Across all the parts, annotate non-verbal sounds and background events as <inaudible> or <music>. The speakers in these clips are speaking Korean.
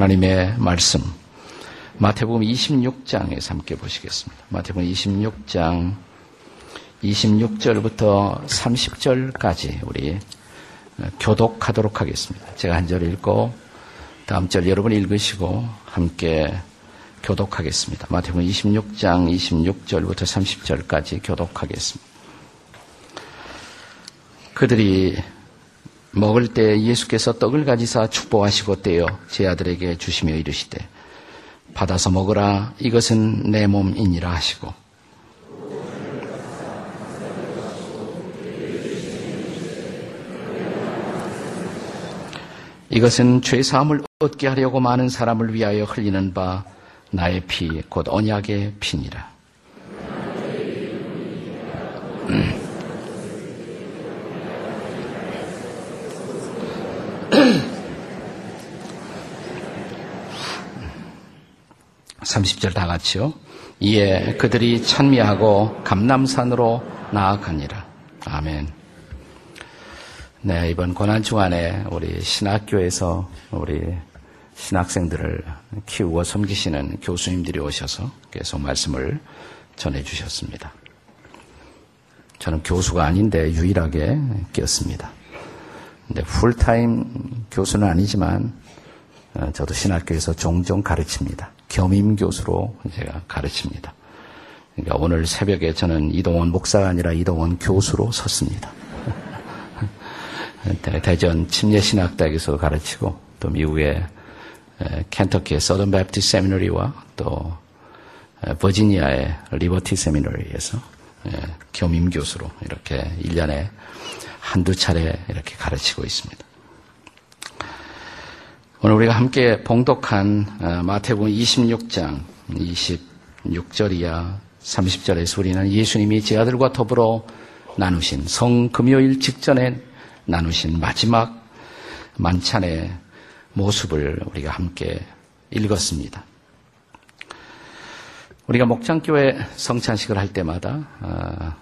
하나님의 말씀 마태복음 26장에서 함께 보시겠습니다. 마태복음 26장 26절부터 30절까지 우리 교독하도록 하겠습니다. 제가 한 절 읽고 다음 절 여러분 읽으시고 함께 교독하겠습니다. 마태복음 26장 26절부터 30절까지 교독하겠습니다. 그들이 먹을 때 예수께서 떡을 가지사 축복하시고 떼어 제 아들에게 주시며 이르시되 받아서 먹으라 이것은 내 몸이니라 하시고 이것은 죄 사함을 얻게 하려고 많은 사람을 위하여 흘리는 바 나의 피 곧 언약의 피니라. 30절 다 같이요. 이에 그들이 찬미하고 감남산으로 나아가니라. 아멘. 네, 이번 고난 주간에 우리 신학교에서 우리 신학생들을 키우고 섬기시는 교수님들이 오셔서 계속 말씀을 전해 주셨습니다. 저는 교수가 아닌데 유일하게 꼈습니다. 근데 풀타임 교수는 아니지만 어, 저도 신학교에서 종종 가르칩니다. 겸임 교수로 제가 가르칩니다. 그러니까 오늘 새벽에 저는 이동원 목사가 아니라 이동원 교수로 섰습니다. <laughs> 대전 침례신학대학에서 가르치고 또 미국의 켄터키의 Southern Baptist Seminary와 또 버지니아의 Liberty Seminary에서 겸임 교수로 이렇게 1년에 한두 차례 이렇게 가르치고 있습니다. 오늘 우리가 함께 봉독한 어, 마태복음 26장 26절이야 30절에서 우리는 예수님이 제 아들과 더불어 나누신 성 금요일 직전에 나누신 마지막 만찬의 모습을 우리가 함께 읽었습니다. 우리가 목장교회 성찬식을 할 때마다 어,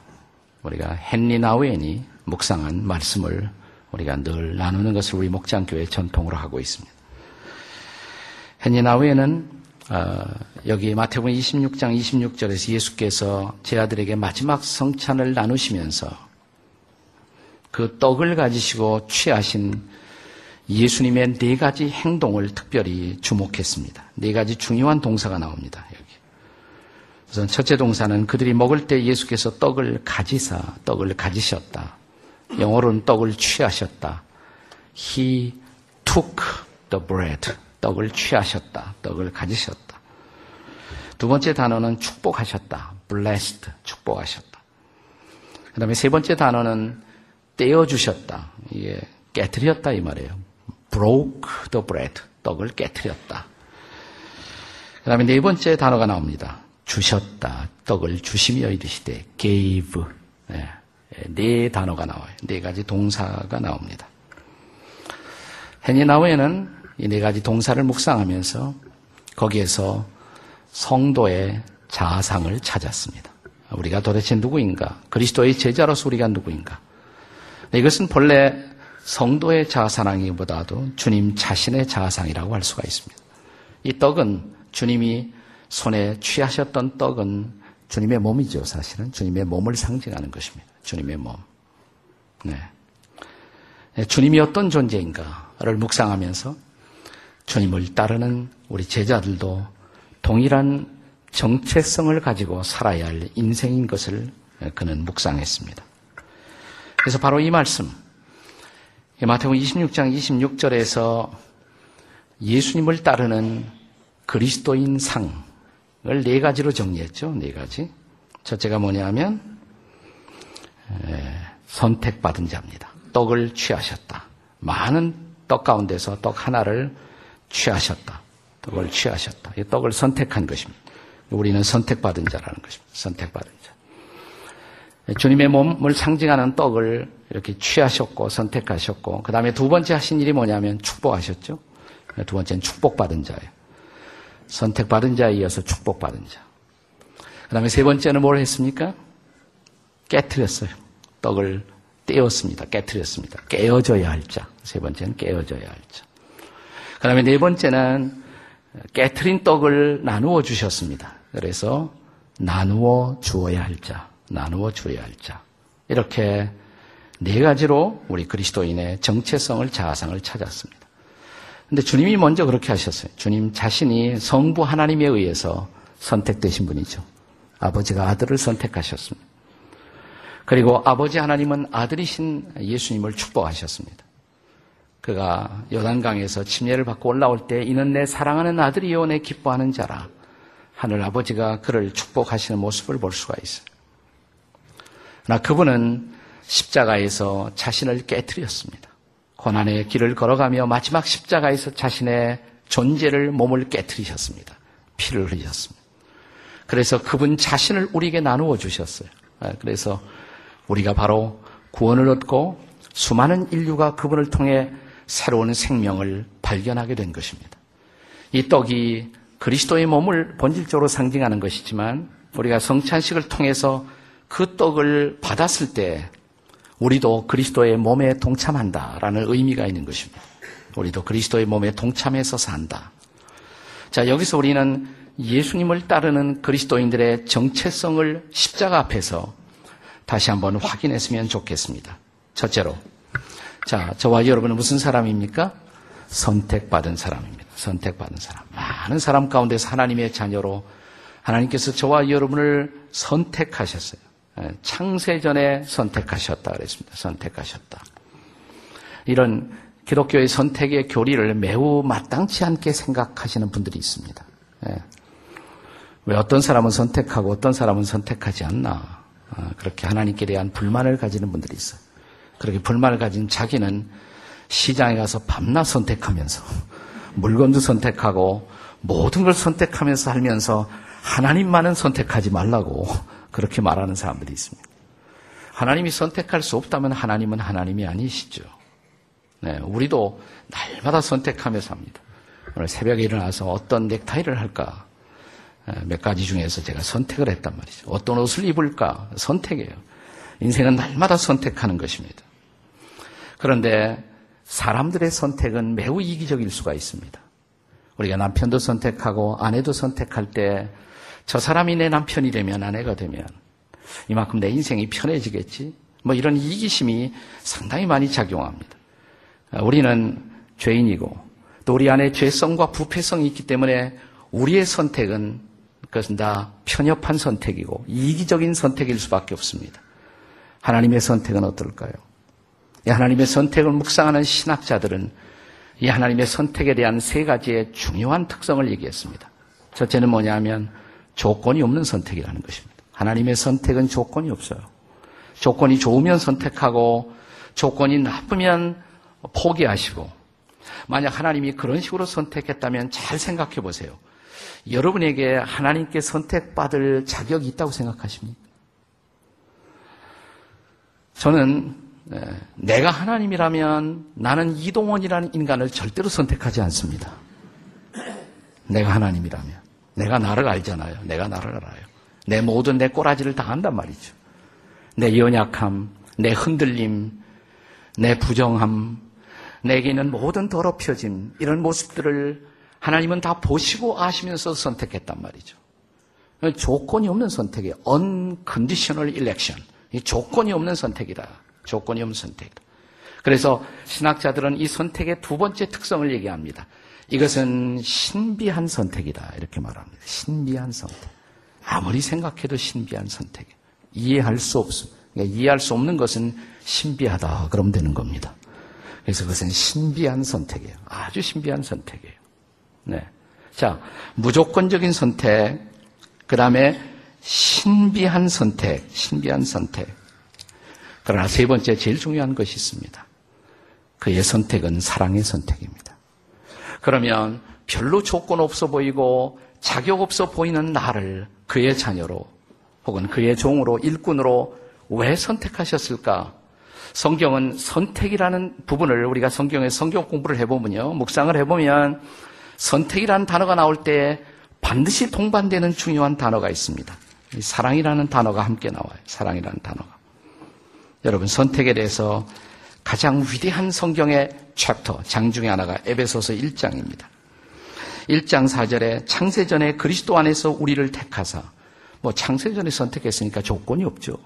우리가 헨리 나우엔이 묵상한 말씀을 우리가 늘 나누는 것을 우리 목장교회 전통으로 하고 있습니다. 헨니나우에는 어, 여기 마태복음 26장 26절에서 예수께서 제 아들에게 마지막 성찬을 나누시면서 그 떡을 가지시고 취하신 예수님의 네 가지 행동을 특별히 주목했습니다. 네 가지 중요한 동사가 나옵니다. 여기. 우선 첫째 동사는 그들이 먹을 때 예수께서 떡을 가지사 떡을 가지셨다. 영어로는 떡을 취하셨다. He took the bread. 떡을 취하셨다. 떡을 가지셨다. 두 번째 단어는 축복하셨다. blessed. 축복하셨다. 그 다음에 세 번째 단어는 떼어주셨다. 이게 깨뜨렸다 이 말이에요. broke the bread. 떡을 깨뜨렸다. 그 다음에 네 번째 단어가 나옵니다. 주셨다. 떡을 주시며 이르시되 gave. 네. 네 단어가 나와요. 네 가지 동사가 나옵니다. 헤니나우에는 이 네 가지 동사를 묵상하면서 거기에서 성도의 자상을 찾았습니다. 우리가 도대체 누구인가? 그리스도의 제자로서 우리가 누구인가? 이것은 본래 성도의 자아사랑이보다도 주님 자신의 자아상이라고 할 수가 있습니다. 이 떡은 주님이 손에 취하셨던 떡은 주님의 몸이죠, 사실은. 주님의 몸을 상징하는 것입니다. 주님의 몸. 네. 네 주님이 어떤 존재인가를 묵상하면서 주님을 따르는 우리 제자들도 동일한 정체성을 가지고 살아야 할 인생인 것을 그는 묵상했습니다. 그래서 바로 이 말씀, 마태복음 26장 26절에서 예수님을 따르는 그리스도인 상을 네 가지로 정리했죠. 네 가지. 첫째가 뭐냐면 선택받은 자입니다. 떡을 취하셨다. 많은 떡 가운데서 떡 하나를 취하셨다. 떡을 취하셨다. 이 떡을 선택한 것입니다. 우리는 선택받은 자라는 것입니다. 선택받은 자. 주님의 몸을 상징하는 떡을 이렇게 취하셨고 선택하셨고 그 다음에 두 번째 하신 일이 뭐냐면 축복하셨죠. 두 번째는 축복받은 자예요. 선택받은 자에 이어서 축복받은 자. 그 다음에 세 번째는 뭘 했습니까? 깨뜨렸어요. 떡을 떼었습니다. 깨뜨렸습니다. 깨어져야 할 자. 세 번째는 깨어져야 할 자. 그 다음에 네 번째는 깨트린 떡을 나누어 주셨습니다. 그래서 나누어 주어야 할 자, 나누어 주어야 할 자. 이렇게 네 가지로 우리 그리스도인의 정체성을 자아상을 찾았습니다. 근데 주님이 먼저 그렇게 하셨어요. 주님 자신이 성부 하나님에 의해서 선택되신 분이죠. 아버지가 아들을 선택하셨습니다. 그리고 아버지 하나님은 아들이신 예수님을 축복하셨습니다. 그가 요단강에서 침례를 받고 올라올 때 이는 내 사랑하는 아들이요 내 기뻐하는 자라. 하늘 아버지가 그를 축복하시는 모습을 볼 수가 있어요. 그러나 그분은 십자가에서 자신을 깨뜨렸습니다. 고난의 길을 걸어가며 마지막 십자가에서 자신의 존재를 몸을 깨뜨리셨습니다. 피를 흘리셨습니다. 그래서 그분 자신을 우리에게 나누어 주셨어요. 아, 그래서 우리가 바로 구원을 얻고 수많은 인류가 그분을 통해 새로운 생명을 발견하게 된 것입니다. 이 떡이 그리스도의 몸을 본질적으로 상징하는 것이지만 우리가 성찬식을 통해서 그 떡을 받았을 때 우리도 그리스도의 몸에 동참한다라는 의미가 있는 것입니다. 우리도 그리스도의 몸에 동참해서 산다. 자, 여기서 우리는 예수님을 따르는 그리스도인들의 정체성을 십자가 앞에서 다시 한번 확인했으면 좋겠습니다. 첫째로. 자, 저와 여러분은 무슨 사람입니까? 선택받은 사람입니다. 선택받은 사람. 많은 사람 가운데서 하나님의 자녀로 하나님께서 저와 여러분을 선택하셨어요. 예, 창세전에 선택하셨다 그랬습니다. 선택하셨다. 이런 기독교의 선택의 교리를 매우 마땅치 않게 생각하시는 분들이 있습니다. 예. 왜 어떤 사람은 선택하고 어떤 사람은 선택하지 않나. 아, 그렇게 하나님께 대한 불만을 가지는 분들이 있어요. 그렇게 불만을 가진 자기는 시장에 가서 밤낮 선택하면서 물건도 선택하고 모든 걸 선택하면서 살면서 하나님만은 선택하지 말라고 그렇게 말하는 사람들이 있습니다. 하나님이 선택할 수 없다면 하나님은 하나님이 아니시죠. 네, 우리도 날마다 선택하며 삽니다. 오늘 새벽에 일어나서 어떤 넥타이를 할까? 몇 가지 중에서 제가 선택을 했단 말이죠. 어떤 옷을 입을까? 선택이에요. 인생은 날마다 선택하는 것입니다. 그런데 사람들의 선택은 매우 이기적일 수가 있습니다. 우리가 남편도 선택하고 아내도 선택할 때 저 사람이 내 남편이 되면 아내가 되면 이만큼 내 인생이 편해지겠지? 뭐 이런 이기심이 상당히 많이 작용합니다. 우리는 죄인이고 또 우리 안에 죄성과 부패성이 있기 때문에 우리의 선택은 그것은 다 편협한 선택이고 이기적인 선택일 수밖에 없습니다. 하나님의 선택은 어떨까요? 이 하나님의 선택을 묵상하는 신학자들은 이 하나님의 선택에 대한 세 가지의 중요한 특성을 얘기했습니다. 첫째는 뭐냐면 조건이 없는 선택이라는 것입니다. 하나님의 선택은 조건이 없어요. 조건이 좋으면 선택하고 조건이 나쁘면 포기하시고 만약 하나님이 그런 식으로 선택했다면 잘 생각해 보세요. 여러분에게 하나님께 선택받을 자격이 있다고 생각하십니까? 저는 네. 내가 하나님이라면 나는 이동원이라는 인간을 절대로 선택하지 않습니다. 내가 하나님이라면. 내가 나를 알잖아요. 내가 나를 알아요. 내 모든 내 꼬라지를 다 안단 말이죠. 내 연약함, 내 흔들림, 내 부정함, 내게 있는 모든 더럽혀짐, 이런 모습들을 하나님은 다 보시고 아시면서 선택했단 말이죠. 조건이 없는 선택이에요. unconditional election. 이 조건이 없는 선택이다. 조건이 없는 선택. 그래서 신학자들은 이 선택의 두 번째 특성을 얘기합니다. 이것은 신비한 선택이다. 이렇게 말합니다. 신비한 선택. 아무리 생각해도 신비한 선택. 이해할 수 없음. 그러니까 이해할 수 없는 것은 신비하다. 그러면 되는 겁니다. 그래서 그것은 신비한 선택이에요. 아주 신비한 선택이에요. 네. 자, 무조건적인 선택. 그 다음에 신비한 선택. 신비한 선택. 그러나 세 번째 제일 중요한 것이 있습니다. 그의 선택은 사랑의 선택입니다. 그러면 별로 조건 없어 보이고 자격 없어 보이는 나를 그의 자녀로 혹은 그의 종으로 일꾼으로 왜 선택하셨을까? 성경은 선택이라는 부분을 우리가 성경에 성경 공부를 해보면요. 묵상을 해보면 선택이라는 단어가 나올 때 반드시 동반되는 중요한 단어가 있습니다. 사랑이라는 단어가 함께 나와요. 사랑이라는 단어가. 여러분 선택에 대해서 가장 위대한 성경의 챕터 장 중에 하나가 에베소서 1장입니다. 1장 4절에 창세전에 그리스도 안에서 우리를 택하사 뭐 창세전에 선택했으니까 조건이 없죠.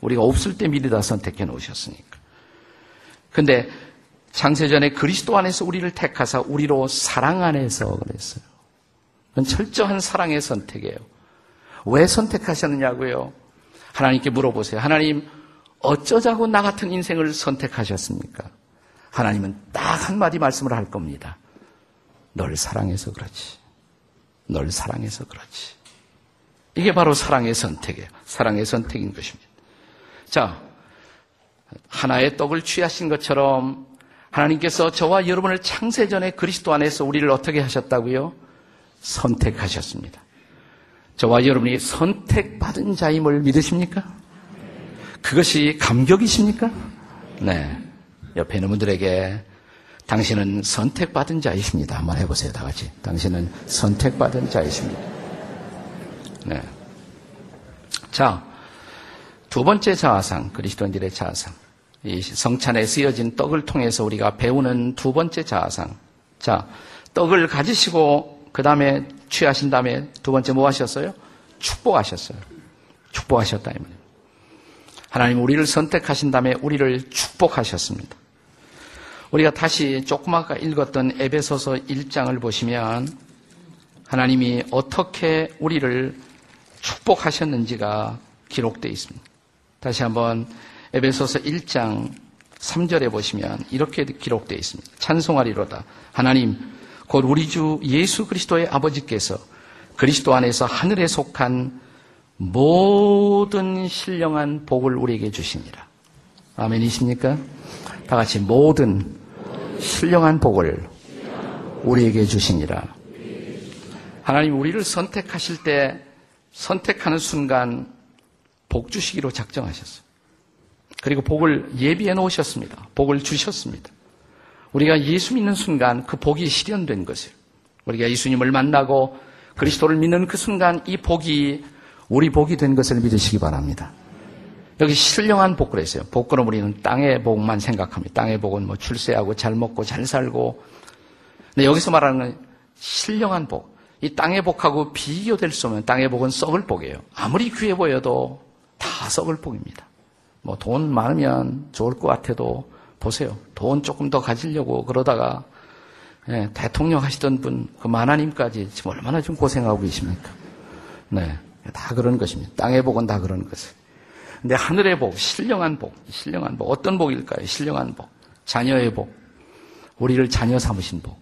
우리가 없을 때 미리 다 선택해 놓으셨으니까. 근데 창세전에 그리스도 안에서 우리를 택하사 우리로 사랑 안에서 그랬어요. 그건 철저한 사랑의 선택이에요. 왜 선택하셨느냐고요? 하나님께 물어보세요. 하나님, 어쩌자고 나 같은 인생을 선택하셨습니까? 하나님은 딱 한마디 말씀을 할 겁니다. 널 사랑해서 그렇지. 널 사랑해서 그렇지. 이게 바로 사랑의 선택이에요. 사랑의 선택인 것입니다. 자, 하나의 떡을 취하신 것처럼 하나님께서 저와 여러분을 창세전에 그리스도 안에서 우리를 어떻게 하셨다고요? 선택하셨습니다. 저와 여러분이 선택받은 자임을 믿으십니까? 그것이 감격이십니까? 네. 옆에 있는 분들에게 당신은 선택받은 자이십니다. 한번 해보세요. 다 같이. 당신은 선택받은 자이십니다. 네. 자, 두 번째 자아상, 그리스도인들의 자아상. 이 성찬에 쓰여진 떡을 통해서 우리가 배우는 두 번째 자아상. 자, 떡을 가지시고 그 다음에 취하신 다음에 두 번째 뭐 하셨어요? 축복하셨어요. 축복하셨다 이 말이에요. 하나님 우리를 선택하신 다음에 우리를 축복하셨습니다. 우리가 다시 조금 아까 읽었던 에베소서 1장을 보시면 하나님이 어떻게 우리를 축복하셨는지가 기록되어 있습니다. 다시 한번 에베소서 1장 3절에 보시면 이렇게 기록되어 있습니다. 찬송하리로다. 하나님, 곧 우리 주 예수 그리스도의 아버지께서 그리스도 안에서 하늘에 속한 모든 신령한 복을 우리에게 주시니라. 아멘이십니까? 다 같이 모든 신령한 복을 우리에게 주시니라. 하나님 우리를 선택하실 때 선택하는 순간 복 주시기로 작정하셨어요. 그리고 복을 예비해 놓으셨습니다. 복을 주셨습니다. 우리가 예수 믿는 순간 그 복이 실현된 것이에요. 우리가 예수님을 만나고 그리스도를 믿는 그 순간 이 복이 우리 복이 된 것을 믿으시기 바랍니다. 여기 신령한 복 그랬어요. 복그럼 우리는 땅의 복만 생각합니다. 땅의 복은 뭐 출세하고 잘 먹고 잘 살고. 근데 여기서 말하는 건 신령한 복. 이 땅의 복하고 비교될 수 없는 땅의 복은 썩을 복이에요. 아무리 귀해 보여도 다 썩을 복입니다. 뭐 돈 많으면 좋을 것 같아도 보세요. 돈 조금 더 가지려고 그러다가 예, 대통령 하시던 분, 그 만화님까지 지금 얼마나 좀 고생하고 계십니까? 네. 다 그런 것입니다. 땅의 복은 다 그런 것을. 근데 하늘의 복, 신령한 복, 신령한 복. 어떤 복일까요? 신령한 복. 자녀의 복. 우리를 자녀 삼으신 복.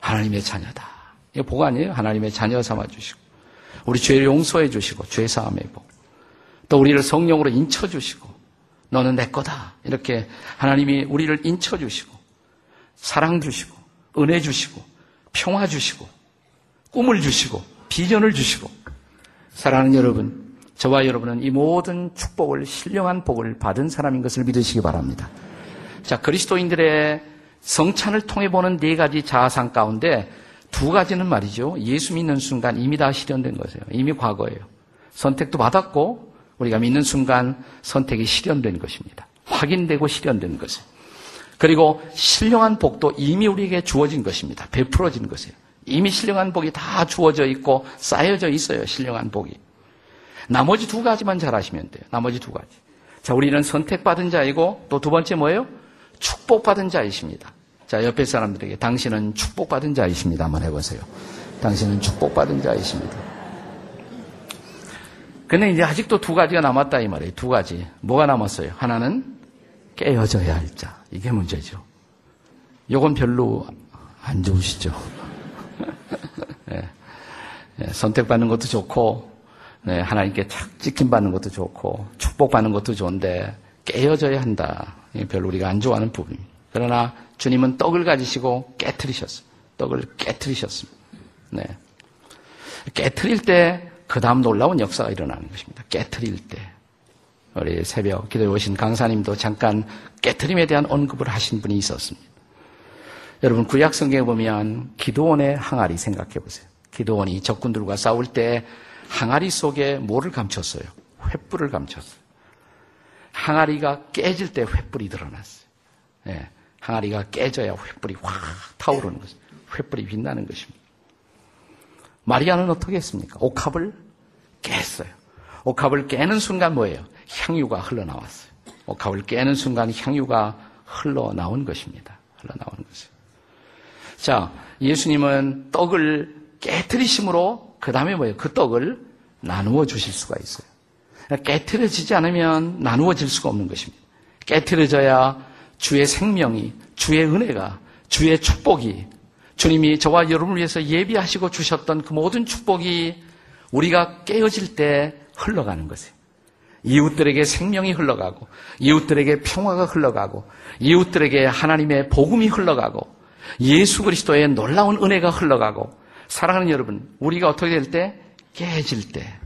하나님의 자녀다. 이게 복 아니에요? 하나님의 자녀 삼아 주시고. 우리 죄를 용서해 주시고, 죄 사함의 복. 또 우리를 성령으로 인쳐 주시고, 너는 내 거다. 이렇게 하나님이 우리를 인쳐 주시고, 사랑 주시고, 은혜 주시고, 평화 주시고, 꿈을 주시고, 비전을 주시고, 사랑하는 여러분, 저와 여러분은 이 모든 축복을, 신령한 복을 받은 사람인 것을 믿으시기 바랍니다. 자, 그리스도인들의 성찬을 통해 보는 네 가지 자아상 가운데 두 가지는 말이죠. 예수 믿는 순간 이미 다 실현된 것이에요. 이미 과거예요. 선택도 받았고, 우리가 믿는 순간 선택이 실현된 것입니다. 확인되고 실현된 것이에요. 그리고 신령한 복도 이미 우리에게 주어진 것입니다. 베풀어진 것이에요. 이미 신령한 복이 다 주어져 있고 쌓여져 있어요. 신령한 복이. 나머지 두 가지만 잘 하시면 돼요. 나머지 두 가지. 자, 우리는 선택받은 자이고 또 두 번째 뭐예요? 축복받은 자이십니다. 자, 옆에 사람들에게 당신은 축복받은 자이십니다. 한번 해보세요. 당신은 축복받은 자이십니다. 근데 이제 아직도 두 가지가 남았다 이 말이에요. 두 가지. 뭐가 남았어요? 하나는 깨어져야 할 자. 이게 문제죠. 요건 별로 안 좋으시죠? 네. 네, 선택받는 것도 좋고, 네, 하나님께 착 지킴받는 것도 좋고, 축복받는 것도 좋은데, 깨어져야 한다. 별로 우리가 안 좋아하는 부분입니다. 그러나 주님은 떡을 가지시고 깨뜨리셨어요. 떡을 깨뜨리셨습니다. 네. 깨뜨릴 때, 그 다음 놀라운 역사가 일어나는 것입니다. 깨뜨릴 때. 우리 새벽 기도해 오신 강사님도 잠깐 깨뜨림에 대한 언급을 하신 분이 있었습니다. 여러분 구약 성경에 보면 기도원의 항아리 생각해 보세요. 기도원이 적군들과 싸울 때 항아리 속에 뭐를 감췄어요? 횃불을 감췄어요. 항아리가 깨질 때 횃불이 드러났어요. 네, 항아리가 깨져야 횃불이 확 타오르는 것입니다. 횃불이 빛나는 것입니다. 마리아는 어떻게 했습니까? 옥합을 깼어요. 옥합을 깨는 순간 뭐예요? 향유가 흘러나왔어요. 옥합을 깨는 순간 향유가 흘러나온 것입니다. 흘러나오는 것이에요. 자, 예수님은 떡을 깨뜨리심으로 그 다음에 뭐예요? 그 떡을 나누어 주실 수가 있어요. 깨뜨려지지 않으면 나누어질 수가 없는 것입니다. 깨뜨려져야 주의 생명이, 주의 은혜가, 주의 축복이, 주님이 저와 여러분을 위해서 예비하시고 주셨던 그 모든 축복이 우리가 깨어질 때 흘러가는 것이에요. 이웃들에게 생명이 흘러가고, 이웃들에게 평화가 흘러가고, 이웃들에게 하나님의 복음이 흘러가고, 예수 그리스도의 놀라운 은혜가 흘러가고, 사랑하는 여러분, 우리가 어떻게 될 때? 깨질 때.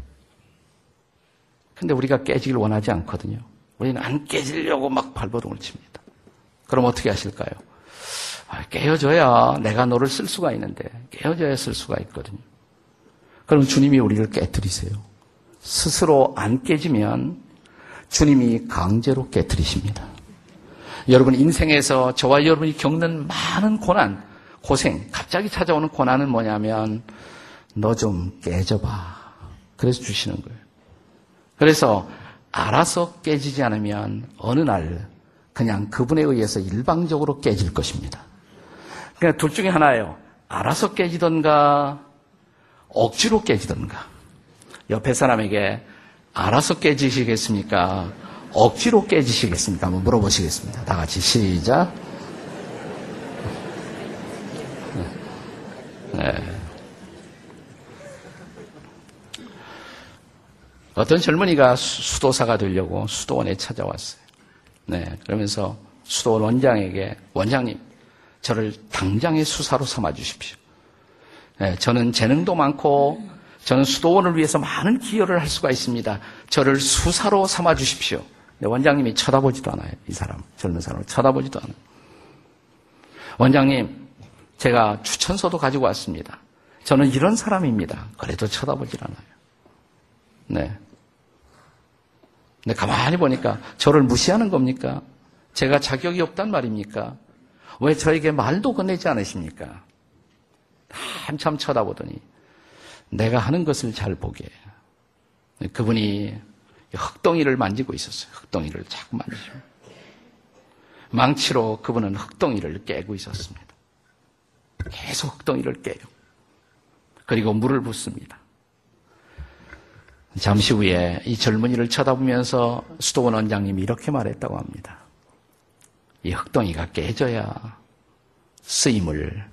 근데 우리가 깨지길 원하지 않거든요. 우리는 안 깨지려고 막 발버둥을 칩니다. 그럼 어떻게 하실까요? 아, 깨어져야 내가 너를 쓸 수가 있는데, 깨어져야 쓸 수가 있거든요. 그럼 주님이 우리를 깨뜨리세요. 스스로 안 깨지면 주님이 강제로 깨뜨리십니다. 여러분 인생에서 저와 여러분이 겪는 많은 고난, 고생, 갑자기 찾아오는 고난은 뭐냐면 너 좀 깨져봐. 그래서 주시는 거예요. 그래서 알아서 깨지지 않으면 어느 날 그냥 그분에 의해서 일방적으로 깨질 것입니다. 그러니까 둘 중에 하나예요. 알아서 깨지던가 억지로 깨지던가. 옆에 사람에게 알아서 깨지시겠습니까? 억지로 깨지시겠습니까? 한번 물어보시겠습니다. 다 같이 시작. 네. 어떤 젊은이가 수도사가 되려고 수도원에 찾아왔어요. 네. 그러면서 수도원 원장에게 원장님, 저를 당장의 수사로 삼아 주십시오. 네, 저는 재능도 많고 저는 수도원을 위해서 많은 기여를 할 수가 있습니다. 저를 수사로 삼아 주십시오. 네, 원장님이 쳐다보지도 않아요. 이 사람, 젊은 사람을 쳐다보지도 않아요. 원장님, 제가 추천서도 가지고 왔습니다. 저는 이런 사람입니다. 그래도 쳐다보질 않아요. 네. 근데 가만히 보니까 저를 무시하는 겁니까? 제가 자격이 없단 말입니까? 왜 저에게 말도 건네지 않으십니까? 한참 쳐다보더니 내가 하는 것을 잘 보게. 그분이 흙덩이를 만지고 있었어요. 흙덩이를 자꾸 만지죠. 망치로 그분은 흙덩이를 깨고 있었습니다. 계속 흙덩이를 깨요. 그리고 물을 붓습니다. 잠시 후에 이 젊은이를 쳐다보면서 수도원 원장님이 이렇게 말했다고 합니다. 이 흙덩이가 깨져야 쓰임을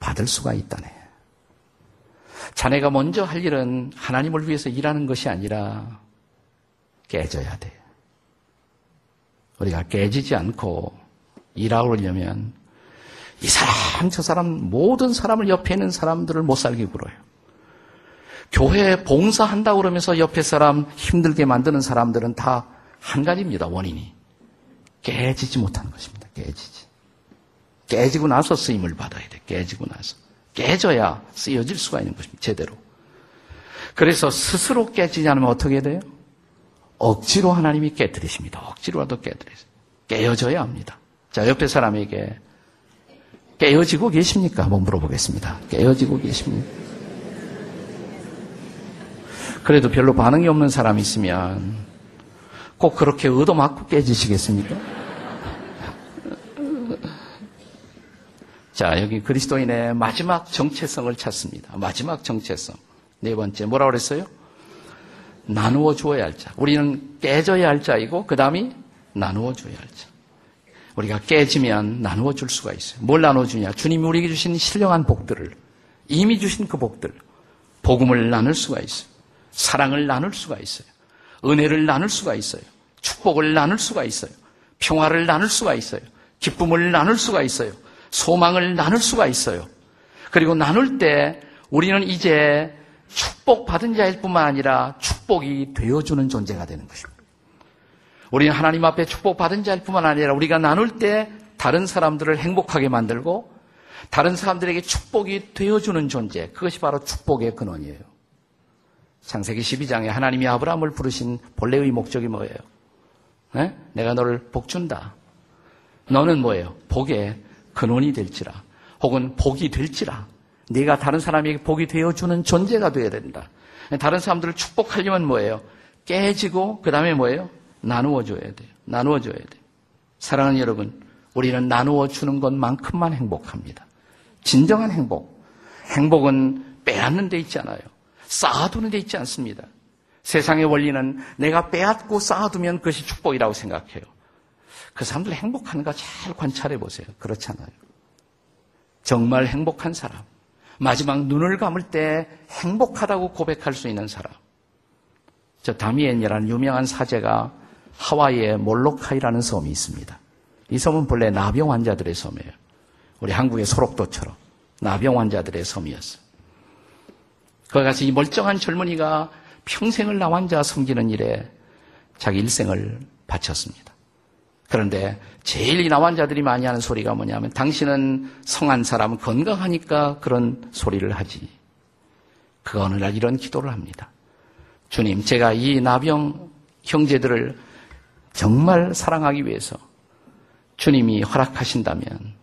받을 수가 있다네. 자네가 먼저 할 일은 하나님을 위해서 일하는 것이 아니라 깨져야 돼. 우리가 깨지지 않고 일하려면 이 사람, 저 사람, 모든 사람을 옆에 있는 사람들을 못 살게 굴어요. 교회 봉사한다고 그러면서 옆에 사람 힘들게 만드는 사람들은 다 한 가지입니다, 원인이. 깨지지 못하는 것입니다, 깨지지. 깨지고 나서 쓰임을 받아야 돼, 깨지고 나서. 깨져야 쓰여질 수가 있는 것입니다, 제대로. 그래서 스스로 깨지지 않으면 어떻게 돼요? 억지로 하나님이 깨뜨리십니다. 억지로라도 깨뜨리세요. 깨어져야 합니다. 자, 옆에 사람에게 깨어지고 계십니까? 한번 물어보겠습니다. 깨어지고 계십니까? 그래도 별로 반응이 없는 사람이 있으면 꼭 그렇게 얻어맞고 깨지시겠습니까? 자, 여기 그리스도인의 마지막 정체성을 찾습니다. 마지막 정체성. 네 번째, 뭐라 그랬어요? 나누어 주어야 할 자. 우리는 깨져야 할 자이고, 그 다음이 나누어 줘야 할 자. 우리가 깨지면 나누어 줄 수가 있어요. 뭘 나누어 주냐? 주님이 우리에게 주신 신령한 복들을, 이미 주신 그 복들, 복음을 나눌 수가 있어요. 사랑을 나눌 수가 있어요. 은혜를 나눌 수가 있어요. 축복을 나눌 수가 있어요. 평화를 나눌 수가 있어요. 기쁨을 나눌 수가 있어요. 소망을 나눌 수가 있어요. 그리고 나눌 때 우리는 이제 축복받은 자일 뿐만 아니라 축 복이 되어주는 존재가 되는 것입니다. 우리는 하나님 앞에 축복받은 자일 뿐만 아니라 우리가 나눌 때 다른 사람들을 행복하게 만들고 다른 사람들에게 축복이 되어주는 존재. 그것이 바로 축복의 근원이에요. 창세기 12장에 하나님이 아브라함을 부르신 본래의 목적이 뭐예요? 네? 내가 너를 복준다. 너는 뭐예요? 복의 근원이 될지라. 혹은 복이 될지라. 네가 다른 사람에게 복이 되어주는 존재가 되어야 된다. 다른 사람들을 축복하려면 뭐예요? 깨지고 그 다음에 뭐예요? 나누어 줘야 돼요. 나누어 줘야 돼요. 사랑하는 여러분, 우리는 나누어 주는 것만큼만 행복합니다. 진정한 행복. 행복은 빼앗는 데 있지 않아요. 쌓아두는 데 있지 않습니다. 세상의 원리는 내가 빼앗고 쌓아두면 그것이 축복이라고 생각해요. 그 사람들 행복하는가 잘 관찰해 보세요. 그렇잖아요. 정말 행복한 사람. 마지막 눈을 감을 때 행복하다고 고백할 수 있는 사람. 저 다미엔이라는 유명한 사제가 하와이에 몰로카이라는 섬이 있습니다. 이 섬은 본래 나병 환자들의 섬이에요. 우리 한국의 소록도처럼 나병 환자들의 섬이었어요. 거기 가서 이 멀쩡한 젊은이가 평생을 나 환자 섬기는 일에 자기 일생을 바쳤습니다. 그런데 제일 이 나환자들이 많이 하는 소리가 뭐냐면 당신은 성한 사람 건강하니까 그런 소리를 하지. 그 어느 날 이런 기도를 합니다. 주님, 제가 이 나병 형제들을 정말 사랑하기 위해서 주님이 허락하신다면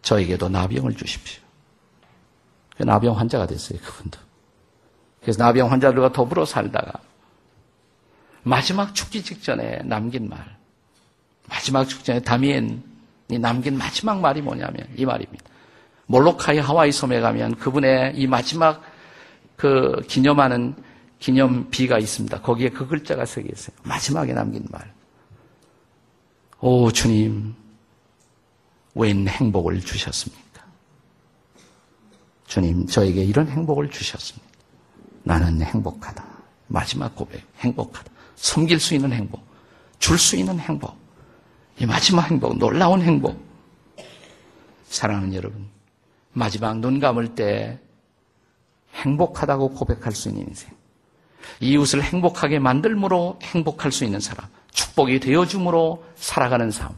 저에게도 나병을 주십시오. 그 나병 환자가 됐어요, 그분도. 그래서 나병 환자들과 더불어 살다가 마지막 죽기 직전에 남긴 말. 마지막 축전에 다미엔이 남긴 마지막 말이 뭐냐면 이 말입니다. 몰로카이 하와이 섬에 가면 그분의 이 마지막 그 기념하는 기념비가 있습니다. 거기에 그 글자가 새겨 있어요. 마지막에 남긴 말. 오 주님, 웬 행복을 주셨습니까? 주님, 저에게 이런 행복을 주셨습니다. 나는 행복하다. 마지막 고백, 행복하다. 섬길 수 있는 행복, 줄 수 있는 행복. 이 마지막 행복, 놀라운 행복. 사랑하는 여러분, 마지막 눈 감을 때 행복하다고 고백할 수 있는 인생. 이웃을 행복하게 만들므로 행복할 수 있는 사람. 축복이 되어줌으로 살아가는 삶.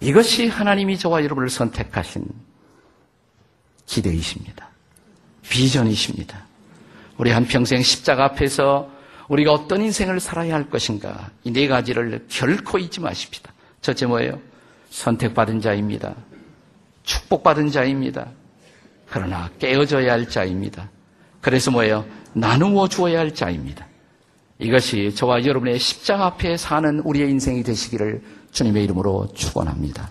이것이 하나님이 저와 여러분을 선택하신 기대이십니다. 비전이십니다. 우리 한평생 십자가 앞에서 우리가 어떤 인생을 살아야 할 것인가. 이 네 가지를 결코 잊지 마십시다. 첫째 뭐예요? 선택받은 자입니다. 축복받은 자입니다. 그러나 깨어져야 할 자입니다. 그래서 뭐예요? 나누어 주어야 할 자입니다. 이것이 저와 여러분의 십자가 앞에 사는 우리의 인생이 되시기를 주님의 이름으로 축원합니다.